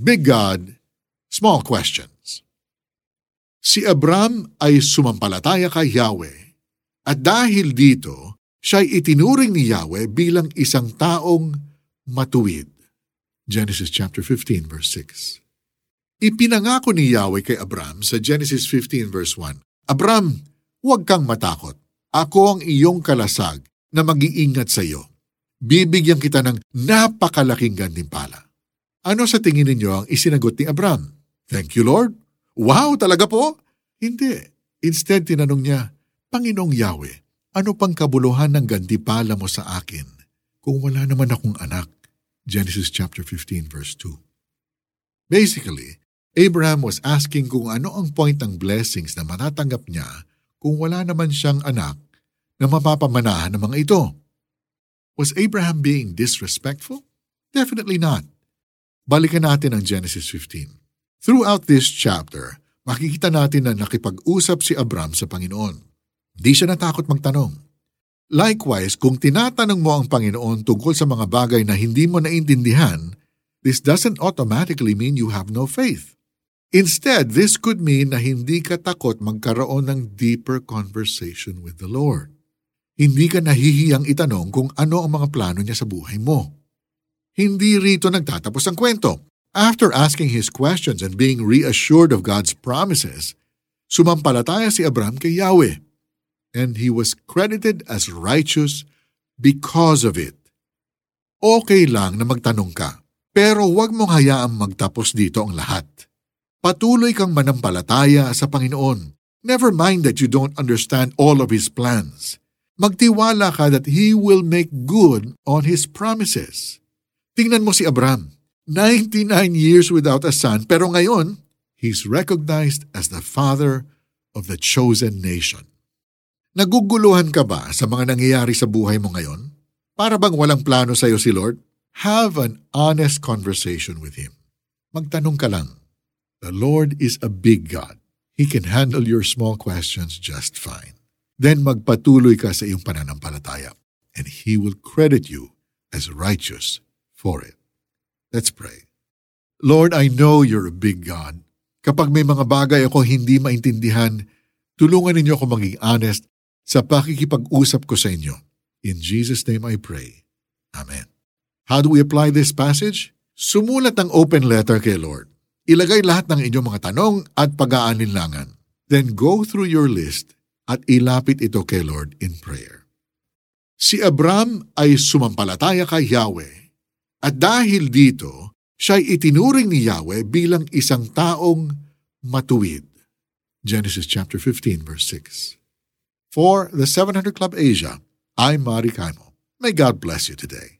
Big God, Small Questions. Si Abram ay sumampalataya kay Yahweh at dahil dito, siya'y itinuring ni Yahweh bilang isang taong matuwid. Genesis chapter 15 verse 6. Ipinangako ni Yahweh kay Abram sa Genesis 15 verse 1, Abram, huwag kang matakot. Ako ang iyong kalasag na mag-iingat sa iyo. Bibigyan kita ng napakalaking gantimpala. Ano sa tingin ninyo ang isinagot ni Abram? Thank you, Lord. Wow, talaga po? Hindi. Instead, tinanong niya, Panginoong Yahweh, ano pang kabuluhan ng gantipala mo sa akin kung wala naman akong anak? Genesis chapter 15 verse 2. Basically, Abraham was asking kung ano ang point ng blessings na matatanggap niya kung wala naman siyang anak na mapapamanahan ng mga ito. Was Abraham being disrespectful? Definitely not. Balikan natin ang Genesis 15. Throughout this chapter, makikita natin na nakipag-usap si Abram sa Panginoon. Di siya natakot magtanong. Likewise, kung tinatanong mo ang Panginoon tungkol sa mga bagay na hindi mo naintindihan, this doesn't automatically mean you have no faith. Instead, this could mean na hindi ka takot magkaroon ng deeper conversation with the Lord. Hindi ka nahihiyang itanong kung ano ang mga plano niya sa buhay mo. Hindi rito nagtatapos ang kwento. After asking his questions and being reassured of God's promises, sumampalataya si Abram kay Yahweh, and he was credited as righteous because of it. Okay lang na magtanong ka, pero huwag mong hayaang magtapos dito ang lahat. Patuloy kang manampalataya sa Panginoon. Never mind that you don't understand all of His plans. Magtiwala ka that He will make good on His promises. Tingnan mo si Abraham, 99 years without a son, pero ngayon, he's recognized as the father of the chosen nation. Naguguluhan ka ba sa mga nangyayari sa buhay mo ngayon? Para bang walang plano sa iyo si Lord? Have an honest conversation with Him. Magtanong ka lang, The Lord is a big God. He can handle your small questions just fine. Then magpatuloy ka sa iyong pananampalataya, and He will credit you as righteous for it. Let's pray. Lord, I know you're a big God. Kapag may mga bagay ako hindi maintindihan, tulungan ninyo ako maging honest sa pakikipag-usap ko sa inyo. In Jesus' name I pray. Amen. How do we apply this passage? Sumulat ng open letter kay Lord. Ilagay lahat ng inyong mga tanong at pag-aalinlangan. Then go through your list at ilapit ito kay Lord in prayer. Si Abram ay sumampalataya kay Yahweh at dahil dito, siya'y itinuring ni Yahweh bilang isang taong matuwid. Genesis chapter 15 verse 6. For the 700 Club Asia, I'm Mari Kaimo. May God bless you today.